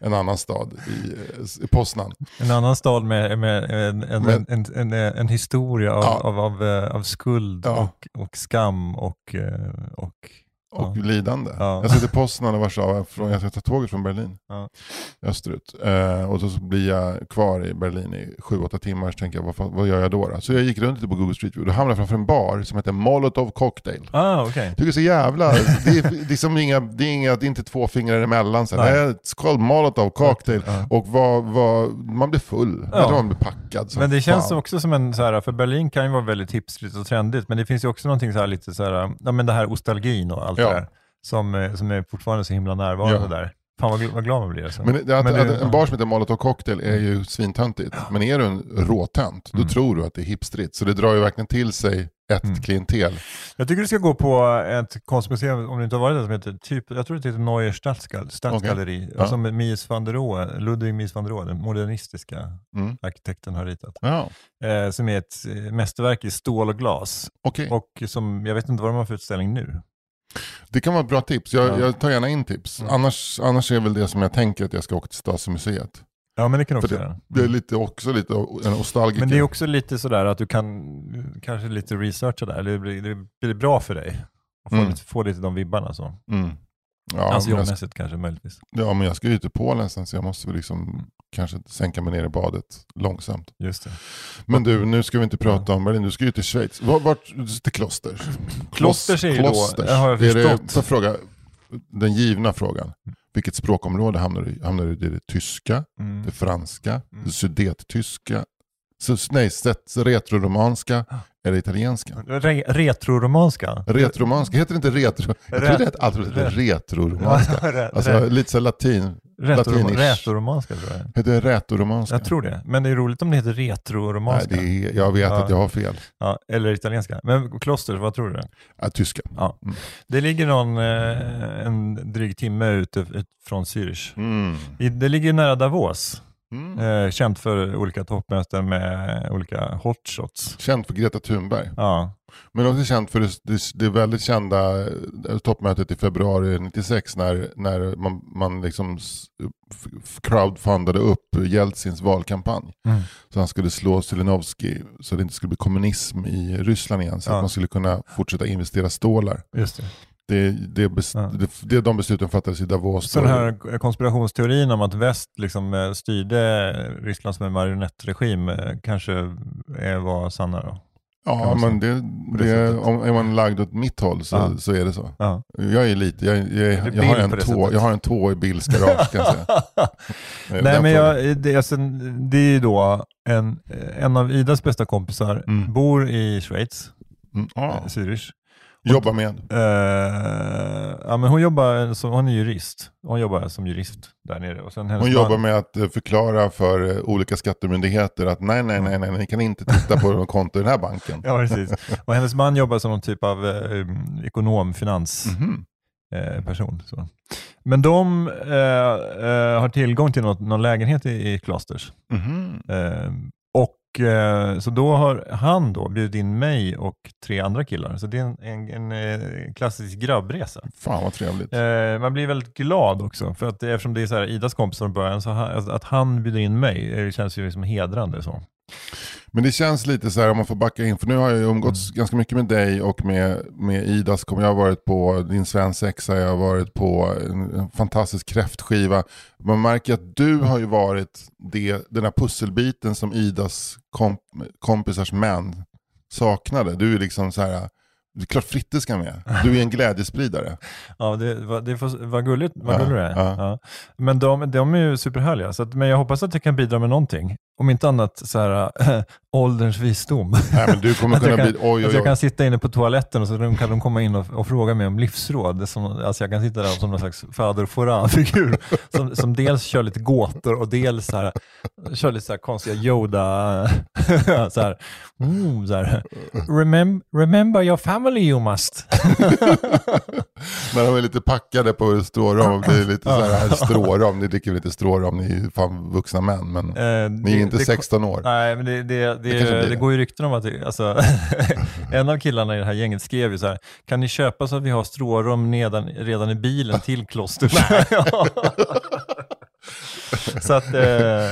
en annan stad i, eh, i Poznan. En annan stad med, med en, en, Men- en, en, en historia av, Ja. av, av, eh, av skuld Ja. och, och skam och, eh, och och Ja. lidande. Ja. Jag ska till Poznan och Warszawa, från, jag ska ta tåget från Berlin Ja. österut. Eh, och så blir jag kvar i Berlin i 7-8 timmar, så tänker jag vad, vad gör jag då, då? Så jag gick runt lite på Google Street View, då hamnade jag framför en bar som heter Molotov Cocktail. Ah. Jag tycker det är så jävla, det är, liksom inga, det är, inga, det är inte två fingrar emellan. Så här. Nej. It's called Molotov Cocktail. Ja. Och vad, vad, man blir full, jag tror man blir packad. som Men det känns fan. också som en, så här, för Berlin kan ju vara väldigt hipstrigt och trendigt, men det finns ju också någonting så här lite så här, ja men det här nostalgin och allt Ja. det där, som, eh, som är fortfarande så himla närvarande Ja. där. Fan vad, vad glad man blir alltså. Men det, att, Men det- att en bar som heter Molotov Cocktail är ju svintöntigt. Men är du en råtönt, då Mm. tror du att det är hipstrigt. Så det drar ju verkligen till sig ett Mm. klientel. Jag tycker du ska gå på ett konstmuseum, om du inte har varit där, som heter, typ, jag tror det heter Neuer Stadsgalleri, Ja. som Mies van der Rohe, Ludwig Mies van der Rohe, den modernistiska Mm. arkitekten har ritat. Ja, Eh, som är ett eh, mästerverk i stål och glas. okej. Och som, jag vet inte vad de har för utställning nu. Det kan vara ett bra tips. Jag, Ja. jag tar gärna in tips. Mm. Annars, annars är väl det som jag tänker att jag ska åka till Stasimuseet. Ja, men det kan du också göra. det, det är lite, också lite en nostalgiker. Men det är också lite sådär att du kan kanske lite researcha där. Det blir, det blir bra för dig. att få, Mm. lite, få lite de vibbarna så. Mm. Ja, alltså jobbmässigt kanske möjligtvis. ja, men jag ska ju till Polen sen så jag måste väl liksom kanske sänka mig ner i badet långsamt. Just det. Men du, nu ska vi inte prata om Berlin, du ska ju till Schweiz. Vart, vart till Klosters? Klosters är ju då- Klosters. det har jag är det, förstått. jag fråga, den givna frågan. Vilket språkområde hamnar du i? Hamnar du i det tyska, Mm. det franska, Mm. det sudettyska, så, nej, set- retroromanska eller italienska? Re retroromanska. Retroromanska, heter det inte retro? Jag det heter alltid ret- retroromanska. Re- Alltså lite så latin. retro- latinish. Retroromanska tror jag. Heter det rätoromanska? Jag tror det. Men det är roligt om det heter Nej, retroromanska. är, jag vet Ja. att jag har fel. Ja, eller italienska. Men kloster, vad tror du? Ja, tyska. Ja. Mm. Det ligger någon, eh, en dryg timme ute ut från Zürich. Mm. Det ligger nära Davos. Mm. Eh, känt för olika toppmöten med olika hotshots. Känd för Greta Thunberg. Ja, Men också känt för det, det, det väldigt kända eh, toppmötet i februari 96 när, när man, man liksom crowdfundade upp Jeltsins valkampanj. Mm. Så han skulle slå Zelenovskij så det inte skulle bli kommunism i Ryssland igen. Så Ja. att man skulle kunna fortsätta investera stålar. just det. Det, det, bes, Ja. det, det, de besluten fattades i Davos. Så den här konspirationsteorin om att väst liksom eh, styrde Ryssland som en marionettregim eh, kanske är, var sanna då? Ja, men det, det om är man lagd åt mitt håll så, Ja. så är det så. Ja. Jag är lite, jag, jag, jag, har, en tå, jag har en tå i Bills garage kan jag säga. Eh, Nej men jag, det, alltså, det är ju då en, en av Idas bästa kompisar Mm. bor i Schweiz, Mm, ja. eh, Zürich. Jobba med. Eh, ja, men hon jobbar som, hon är jurist. Hon jobbar som jurist där nere. Och sen Hon man- jobbar med att eh, förklara för eh, olika skattemyndigheter att nej, nej, nej, nej, ni kan inte titta på de konto i den här banken. Ja, precis. Och hennes man jobbar som någon typ av eh, ekonom, finans. Mhm. eh, person. Så. Men de eh, eh, har tillgång till något, någon lägenhet i, i Klosters. Eh, och eh, Så då har han då bjudit in mig och tre andra killar. Så det är en, en, en eh, klassisk grabbresa. Fan vad trevligt. Eh, man blir väldigt glad också, för att eftersom det är så här Idas kompis från början, så ha, att, han bjuder in mig eh, känns ju liksom hedrande. Så. Men det känns lite så här om man får backa in, för nu har jag ju umgåtts Mm. ganska mycket med dig och med, med Idas. Jag har varit på din svensexa, jag har varit på en, en fantastisk kräftskiva. Man märker att du har ju varit det, den här pusselbiten som Idas komp, kompisars män saknade. Du är liksom så här, det är klart Fritte ska med. Du är en glädjespridare. Ja, det, det får, vad gulligt, vad Ja, gullig du är. ja. Ja. Men de, de är ju superhärliga, så att, men jag hoppas att jag kan bidra med någonting. Om inte annat så här, ålderns visdom. Nej, men du kommer Att kunna jag, kan, bli... Oj, att oj, jag kan oj. sitta inne på toaletten och så kan de komma in och, och fråga mig om livsråd. Det Som, alltså jag kan sitta där som någon slags fader Foran-figur som, som dels kör lite gåtor och dels så här, kör lite så konstiga Yoda, så här, mm, så här. Remem, remember your family you must. När de är lite packade på strårom, det är lite så här strårom, ni dricker väl inte strårom, ni är fan vuxna män, men Eh, ni är inte 16 år. Nej, men det, det, det, Det det, går ju rykten om att alltså, en av killarna i det här gänget skrev ju så här, kan ni köpa så att vi har strårum nedan, redan i bilen till klostret? så att, eh,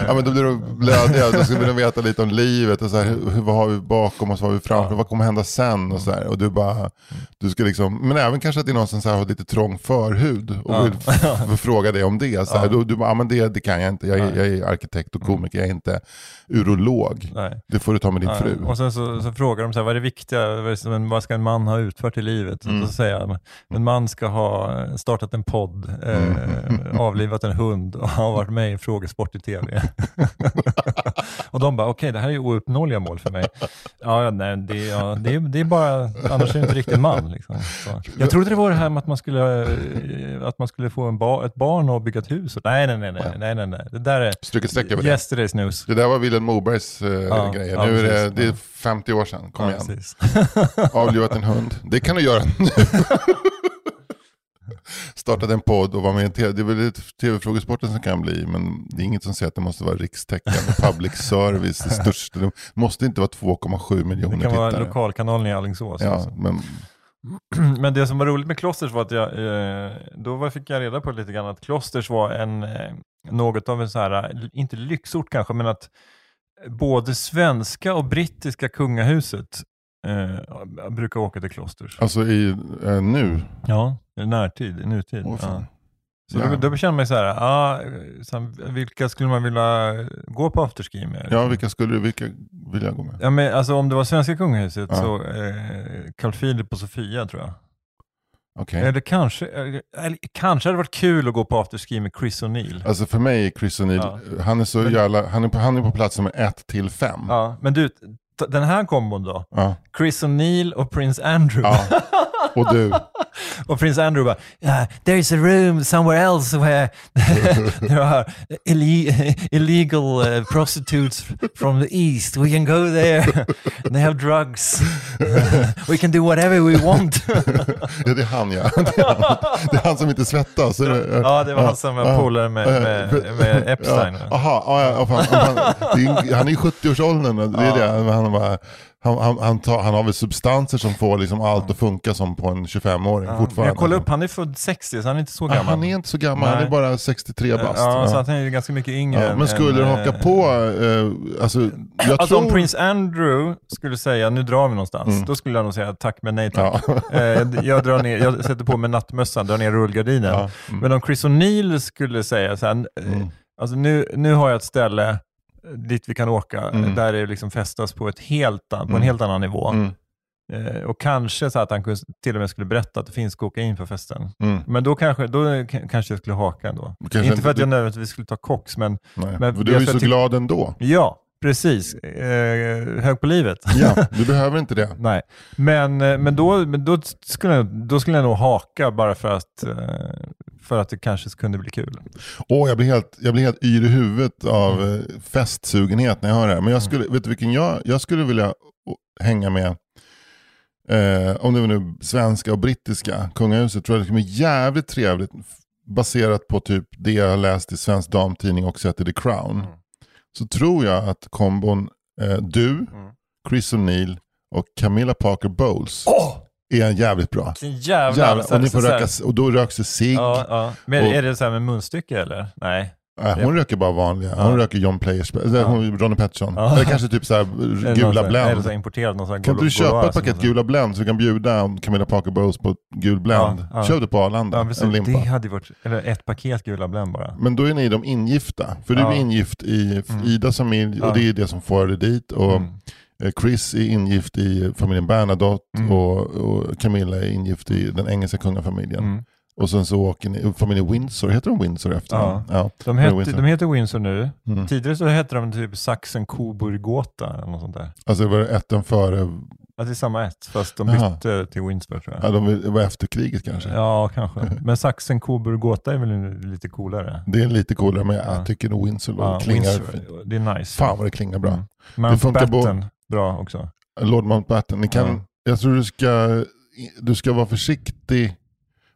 Ja men då blir de blödiga, då ska de veta lite om livet och så här, vad har vi bakom oss, vad har vi framför, vad kommer hända sen? Och så här. Och du bara, du ska liksom, men även kanske att det är någon som så här har lite trång förhud och vill f- fråga dig om det. Så här, då, du bara, ja men det, det kan jag inte, jag, är- jag är arkitekt och komiker, jag är inte urolog. nej. Det får du ta med din Ja, fru. Och sen så, så frågar de så här, vad är det viktiga, vad, ska en man ha utfört i livet? Mm. Och så säger jag, en man ska ha startat en podd, eh, avlivat en hund och har varit med i en frågesport i tv. och de bara, okej det här är ju ouppnåeliga mål för mig. Ja, nej, det, ja, det, är- det är bara, annars är du inte riktigt man. Liksom. Jag trodde det var det här med att man skulle, eh, att man skulle få en ba, ett barn och bygga ett hus. Nej, nej, nej, nej, nej, nej, nej. det där är Stryk ett streck över det. yesterday's news. Det där var Wilhelm Mobergs eh, Ja, grejer. ja, nu är det, det är 50 år sedan, kom Ja, igen. Avlivat en hund. Det kan du göra nu. Startat en podd och vara med i tv. Det är väl tv-frågesporten som kan bli, men det är inget som säger att det måste vara rikstäckande public service. Det största. Det måste inte vara 2,7 miljoner Det kan vara tittare. lokalkanalen i Alingsås. Ja, alltså. men Men det som var roligt med Klosters var att jag, eh, då var- fick jag reda på lite grann att Klosters var en, eh, något av en så här, eh, inte lyxort kanske, men att både svenska och brittiska kungahuset eh, brukar åka till Klosters. alltså i, eh, nu. Ja, i närtid, i nutid. Åh, ja. Så Ja. då, då känner man sig så här, ah, här, vilka skulle man vilja gå på afterski med? Ja, vilka skulle du, vilka vill jag gå med? Ja, men alltså om det var svenska kungahuset Ja. så eh, Carl Philip och Sofia tror jag. Okej. Eller kanske, eller, eller, kanske hade det varit kul att gå på afterski med Chris O'Neill. Alltså för mig är Chris O'Neill, han är så jävla, han är på, han är på plats nummer ett till fem. Ja, men du, den här kombon då? Ja. Chris O'Neill och Prince Andrew. Ja. Och du, och Prince Andrew bara, yeah, there's a room somewhere else where there are ille- illegal uh, prostitutes from the east. We can go there. They have drugs. we can do whatever we want. ja, det är han ja. Det är han, det är han som inte svettas. ja, det var han som var polare med, med, med Epstein. Ja, Aha, ja, ja, fan, han, han är i 70-årsåldern, det är det. Han, bara, han, han, han, tar, han har väl substanser som får liksom allt att funka som på en 25-åring Men fortfarande. jag kollade upp, han är född 60 så han är inte så Ja, gammal. han är inte så gammal, han är Nej. bara 63 bast. Ja, så Ja. att han är ganska mycket yngre. Ja, men skulle du än, haka eh, på, eh, alltså, jag Alltså tror... om Prince Andrew skulle säga nu drar vi någonstans, då skulle jag nog säga tack men nej tack. Eh, jag, drar ner, jag sätter på mig nattmössan, drar ner rullgardinen. Ja, mm. Men om Chris O'Neill skulle säga så här, eh, alltså nu, nu har jag ett ställe dit vi kan åka, Mm. där det liksom festas på, ett helt, på en helt annan nivå. Mm. Eh, och kanske så att han till och med skulle berätta att det finns kokain på festen. Mm. Men då kanske, då kanske jag skulle haka ändå. Kanske inte för att jag nödvändigtvis skulle ta kox, men Nej. Men du är ju så glad ändå. ja, precis. Eh, hög på livet. Ja, du behöver inte det. Nej, men, eh, men, då, men då, skulle jag, då skulle jag nog haka bara för att, eh, för att det kanske kunde bli kul. Åh, jag blir helt, jag blir helt yr i huvudet av Mm. festsugenhet när jag hör det här. Men jag skulle, vet du vilken jag, jag skulle vilja hänga med, eh, om det var nu svenska och brittiska kungahuset, tror jag det kommer bli jävligt trevligt. Baserat på typ det jag har läst i Svensk Damtidning och sett i The Crown. Mm. Så tror jag att kombon eh, du, Mm. Chris O'Neill och Camilla Parker Bowles är jävligt bra. Vilken jävla... Jävlar, och, ni får röka, och då röks det cigg. Ja, ja. Men är det så här med munstycke eller? Nej. Nej, hon röker bara vanliga. Hon Ja. röker John Players, hon, Ronny Pettersson. Ja. Eller kanske typ så här gula här- Eller Blend. så importerad någon sån här Kan du köpa ett paket gula Blend så du kan bjuda Camilla Parker Bowles på gul Blend? Ja, ja. Köp det på Arlanda, Ja, en limpa. Det hade varit, eller ett paket gula Blend bara. Men då är ni de ingifta. För du Ja. är ingift i Mm. Idas familj Ja. och det är det som får dig dit. Och Mm. eh, Chris är ingift i familjen Bernadotte Mm. och, och Camilla är ingift i den engelska kungafamiljen. Och sen så åker ni, familjen Windsor, heter de Windsor efter Ja. ja. De, det är het, Windsor. de heter Windsor nu. Mm. Tidigare så hette de typ Saxen Coburg-Gotha eller något sånt där. Alltså det var ätten före, Ja, det är samma ett, fast de Jaha. bytte till Windsor tror ja, jag. de, det var efter kriget kanske. Ja, kanske. Men Saxen Coburg-Gotha är väl lite coolare. Det är lite coolare men jag Ja. tycker nog Windsor Ja, klingar Windsor, fint. det är nice. Fan vad det klingar bra. Mm. Mountbatten, bra också. Lord Mountbatten, ni kan, Ja. jag tror du ska, du ska vara försiktig.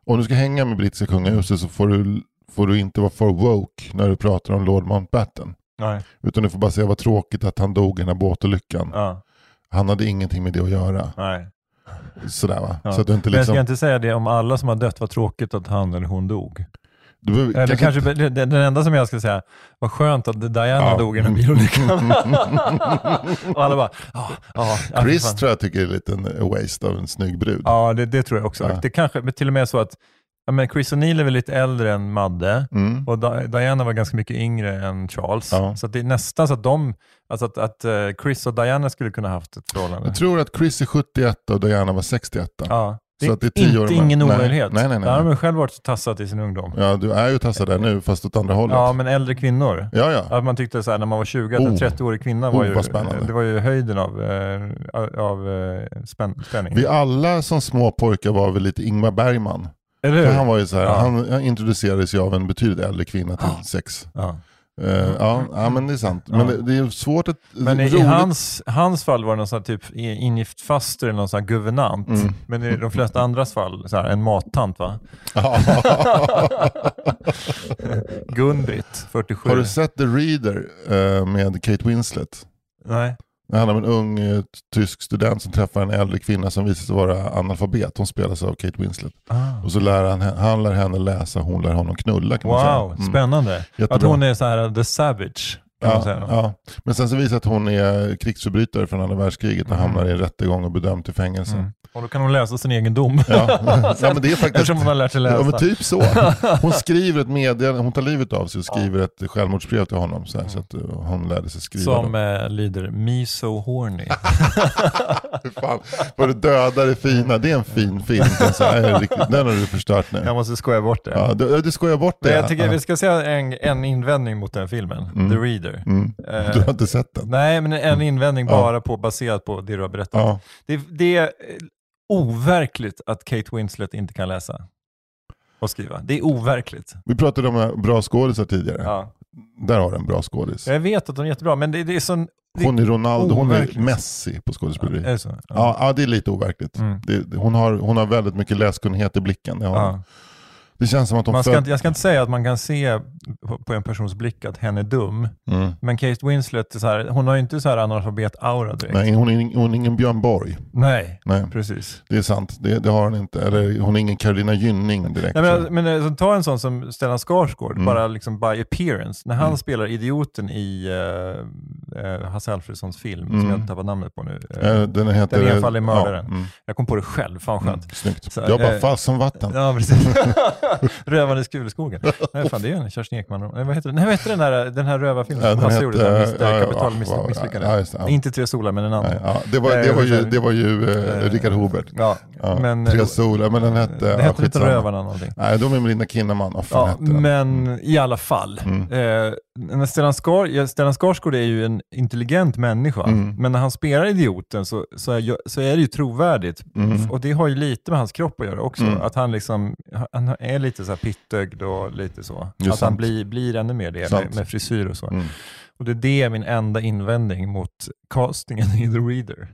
Om du ska hänga med brittiska kungahuset så får du, får du inte vara för woke när du pratar om Lord Mountbatten. Nej. Utan du får bara säga vad tråkigt att han dog i den här båtolyckan. Ja, Han hade ingenting med det att göra. nej. Sådär va. Ja. Så att du inte Men jag liksom... ska inte säga det om alla som har dött, vad tråkigt att han eller hon dog. Du Eller kanske, den, den enda som jag ska säga, vad skönt att Diana Ja. dog i den bilolyckan. och alla bara, ja, ja. ja, Chris fan. tror jag tycker är lite en waste av en snygg brud. Ja, det, det tror jag också. Ja. Det kanske men till och med så att ja, men Chris O'Neill är väl lite äldre än Madde Mm. och Di- Diana var ganska mycket yngre än Charles. Ja. Så det är nästan så att de, alltså att, att eh, Chris och Diana skulle kunna haft ett förhållande. Jag tror att Chris är 71 och Diana var 61. Ja. Det Så är, att det är tio inte ingen Nej, omöjlighet. nej, nej, nej. Där har man själv varit och tassat i sin ungdom. Ja, du är ju tassad där nu fast åt andra hållet. Ja, men äldre kvinnor. ja. ja. Att man tyckte så här, när man var 20 att en Oh. 30-årig kvinna var Oh, ju, det var ju höjden av, eh, av eh, spänn, spänning. Vi alla som små pojkar var väl lite Ingmar Bergman. Eller hur? För han var ju så här, Ja. han, han introducerades ju av en betydligt äldre kvinna till sex. ja. Eh, ja, ja, men det är sant. Men Ja. det, det är svårt att... Men i, roligt- hans, hans fall var det någon sån typ ingift faster eller någon sån här guvernant. Mm. Men i de flesta andras fall, så här, en mattant va? Gun-Britt, 47. Har du sett The Reader eh, med Kate Winslet? Nej. Det handlar om en ung eh, tysk student som träffar en äldre kvinna som visar sig vara analfabet. Hon spelas av Kate Winslet. Ah. Och så lär han, han lär henne läsa, hon lär honom knulla kan man säga. Wow, Mm. spännande. Att Jättebra. hon är så här the savage. Kan man Ja, säga. ja. Men sen så visar att hon är krigsförbrytare från andra världskriget och Mm. hamnar i en rättegång och bedömd till fängelse. Mm. Och då kan hon läsa sin egen dom. Ja. ja, men det är faktiskt... Eftersom hon har lärt sig läsa. Ja, men typ så. Hon skriver ett meddelande, hon tar livet av sig och skriver ett självmordsbrev till honom. Så, här, så att uh, hon lärde sig skriva. Som eh, lyder Me so horny. Fan, vad du dödar det fina. Det är en fin film. Nej, riktigt- Den har du förstört nu. jag måste skoja bort det. Ja, du, du skojar bort det. Men jag tycker ja. vi ska säga en, en invändning mot den filmen, Mm. The Reader. Mm. Eh, Du har inte sett den? Nej, men en invändning Ja. bara på, baserat på det du har berättat. Ja. Det, det är overkligt att Kate Winslet inte kan läsa och skriva. Det är overkligt. Vi pratade om eh, bra skådisar tidigare. Ja. Där har du en bra skådis. Jag vet att hon är jättebra, men det, det är sån... det- Hon är Ronaldo, hon är overkligt. Messi på skådespeleri. Är det så? Ja, ja, det är lite overkligt. Mm. Det, hon, har, hon har väldigt mycket läskunnighet i blicken. Ja. Det känns som att Man ska inte, jag ska inte säga att man kan se på, på en persons blick att hen är dum, Mm. men Kate Winslet, är så här, hon har ju inte så här analfabet-aura direkt. Nej, hon är, hon är ingen Björn Borg. Nej, Nej, precis. det är sant. Det, det har hon inte. Eller hon är ingen Carolina Gynning direkt. Nej, men, men alltså, ta en sån som Stellan Skarsgård, Mm. bara liksom by appearance. När han Mm. spelar idioten i uh, uh, Hasse Alfredsons film, som Mm. jag tappat namnet på nu. Eh, den heter... Den enfaldige mördaren. Ja, mm, Jag kom på det själv, fan mm, skönt. snyggt. Så, jag bara som vatten. Ja, precis. Rövande Skuleskogen. Nej, fan, det är ju en Kerstin Ekman. Nej, vad heter den? Nej, vad heter den där, den här rövarfilmen Ja, som den Hasse gjorde? eh, ja, Kapital ja, ja. Inte Tre solar, men en annan. Nej, ja, det, var, det, var ju, det var ju eh, Eh, Richard Hobert. Ja, men... Tre solar, men den hette... Ja, hette inte. Rövarna någonting. Nej, de är med Linda Kinnaman. Ja, den? men i alla fall. Mm. Eh, när Stellan, Skar, ja, Stellan Skarsgård är ju en intelligent människa, Mm. men när han spelar idioten så, så, är, så är det ju trovärdigt. Mm. Och det har ju lite med hans kropp att göra också. Mm. Att han liksom han är lite så här pittögd och lite så. Är att han sant. blir, blir ännu mer det med, med frisyr och så. Mm. Och det är det min enda invändning mot castingen i The Reader.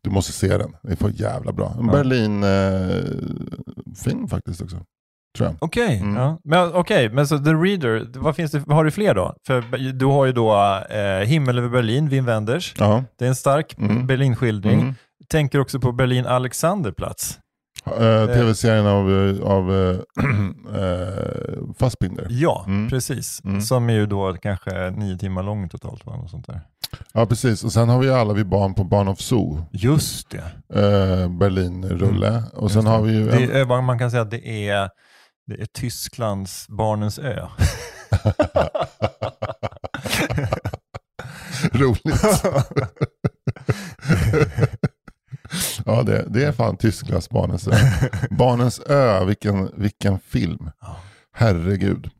Du måste se den. Det är för jävla bra. En Ja. Berlin-film faktiskt också. Tror jag. Okej, Mm. ja. men, okej, men så The Reader, vad, finns det, vad har du fler då? För du har ju då eh, Himmel över Berlin, Wim Wenders. Ja. Det är en stark Mm. Berlinskildring. Mm. Tänker också på Berlin Alexanderplatz. Eh, Tv-serien av, eh, av eh, eh, Fassbinder. Ja, Mm. precis. Mm. Som är ju då kanske nio timmar lång totalt. Va? Något sånt där. Ja precis, och sen har vi alla vi barn på Barn of Zoo. Just det. Eh, Berlin-rulle. Och sen det. har vi ju... det En, är, vad man kan säga att det är, det är Tysklands Barnens ö. roligt. Ja, det, det är fan Tysklands Barnens ö. Barnens ö, vilken, vilken film. Herregud.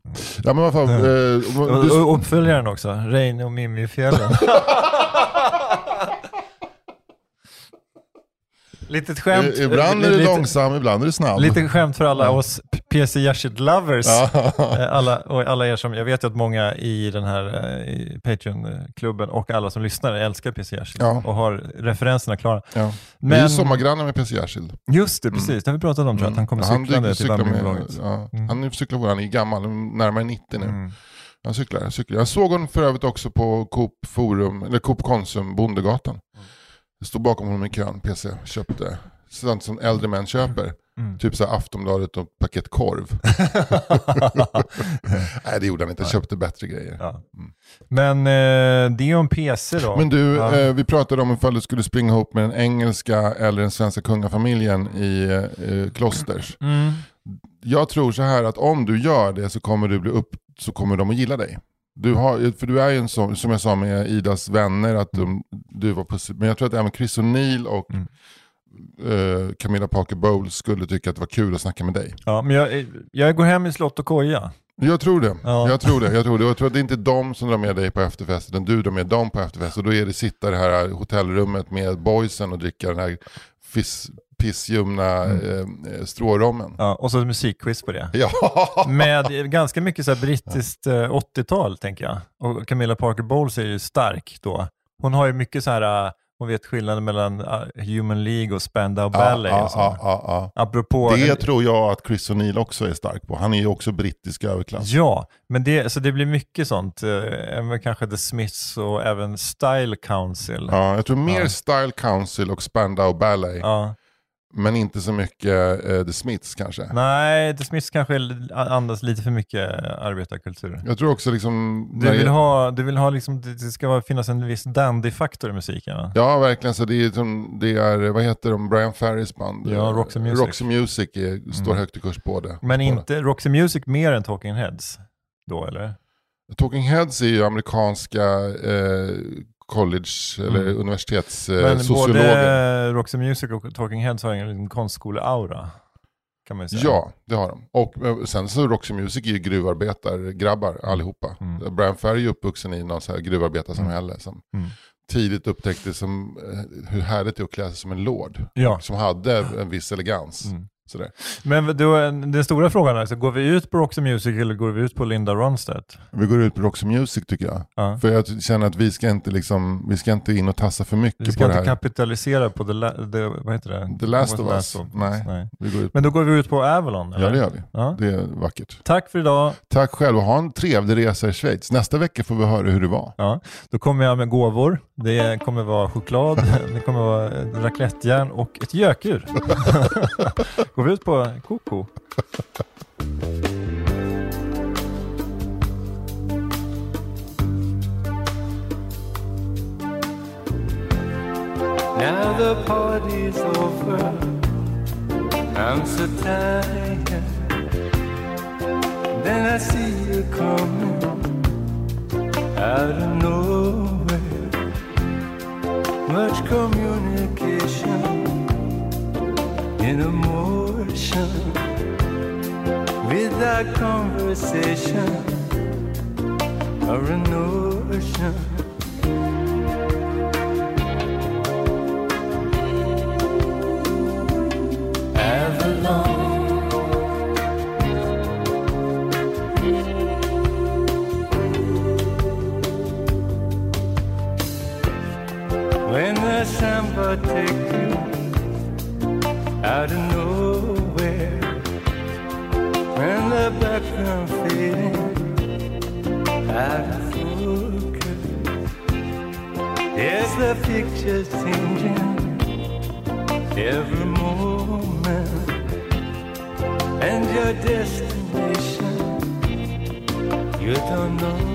Ja men vad fan. Eh, Och, du, och uppföljaren också, Reine och Mimmi i fjällen. Litet skämt. i- ibland är det lite, långsam, ibland är det snabb. Lite skämt för alla oss PC Gjertset lovers. Eh, Alla, och alla er som, jag vet ju att många i den här eh, Patreon-klubben och alla som lyssnar älskar PC Gjertset Ja. och har referenserna klara. Ja. Vi är ju Men- sommargrannar med PC Gjerskild. Just det, precis. Det har vi pratat om tror jag, att han kommer Mm. Cyklande till Vandringsbolaget. Ja, Mm. Han cyklar på, han är gammal, närmare 90 nu. Mm. Han cyklar, han cyklar. Jag såg honom för övrigt också på Coop Forum, eller Coop Konsum, Bondegatan. Jag stod bakom honom i kön, PC, köpte. Sånt som äldre män köper. Mm. Typ så här Aftonbladet och paket korv. Nej det gjorde han inte, han köpte bättre grejer. Ja. Men eh, det är om PC då. Men du, Ja. eh, vi pratade om ifall du skulle springa ihop med den engelska eller den svenska kungafamiljen i eh, klosters. Mm. Jag tror så här att om du gör det så kommer, du bli upp, så kommer de att gilla dig. Du har, för du är ju en sån, som jag sa med Idas vänner, att de, du var på, men jag tror att även Chris O'Neill och Mm. eh, Camilla Parker Bowles skulle tycka att det var kul att snacka med dig. Ja, men jag, jag går hem i slott och koja. Jag tror det. Ja. Jag tror det. Jag tror det. Och Jag tror att det är inte de som drar med dig på efterfest, utan du drar med dem på efterfest. Och då är det sitta i det här hotellrummet med boysen och dricka den här fiss, pissljumna eh, strårommen. Mm. Ja, och så ett musikquiz på det. Ja. Med ganska mycket så här brittiskt eh, 80-tal tänker jag. Och Camilla Parker Bowles är ju stark då. Hon har ju mycket så här, eh, hon vet skillnaden mellan eh, Human League och Spandau Ballet ja, ja, ja, ja. Apropå... Det tror jag att Chris O'Neill också är stark på. Han är ju också brittisk överklass. Ja, men det, så det blir mycket sånt. Eh, även kanske The Smiths och även Style Council. Ja, jag tror mer. Style Council och Spandau Ballet. Ja. Men inte så mycket eh, The Smiths kanske. Nej, The Smiths kanske andas lite för mycket arbetarkultur. Jag tror också liksom... Du vill ha, du vill ha liksom, det ska finnas en viss dandy-faktor i musiken va? Ja, verkligen. Så det är, som, det är vad heter de, Brian Ferrys band? Ja, Roxy Music. Mm. Roxy Music är, står högt i kurs på det. Men inte Roxy Music mer än Talking Heads då eller? Talking Heads är ju amerikanska eh, college eller Mm. universitets eh, Men både Roxy Music och Talking Heads har en liten konstskole-aura. Kan man säga. Ja, det har de. Och eh, sen så Roxy Music är ju gruvarbetargrabbar allihopa. Mm. Brian Ferry är uppvuxen i någon så här gruvarbetarsamhälle som Mm. tidigt upptäckte som, eh, hur härligt det är att klä sig som en lord. Ja. Som hade en viss elegans. Mm. Sådär. Men då, den stora frågan är, alltså, går vi ut på Roxy Music eller går vi ut på Linda Ronstedt? Vi går ut på Roxy Music tycker jag. Ja. För jag känner att vi ska inte, liksom, vi ska inte in och tassa för mycket Vi på ska det inte här. kapitalisera på the, la, the, vad heter det? The Last of Us. Us, Nej. Vi går ut Men då går vi ut på Avalon? Eller? Ja det gör vi. Ja. Det är vackert. Tack för idag. Tack själv och ha en trevlig resa i Schweiz. Nästa vecka får vi höra hur det var. Ja, då kommer jag med gåvor. Det kommer vara choklad, det kommer vara ett raclettejärn och ett gökur. Går vi ut på Koko? Now the party's over. I'm so tired. Then I see you coming out of nowhere. Much communication in emotion without conversation or a notion. Avalon. Samba take you out of nowhere, when the background fading out of focus, yes, the picture changing every moment. And your destination you don't know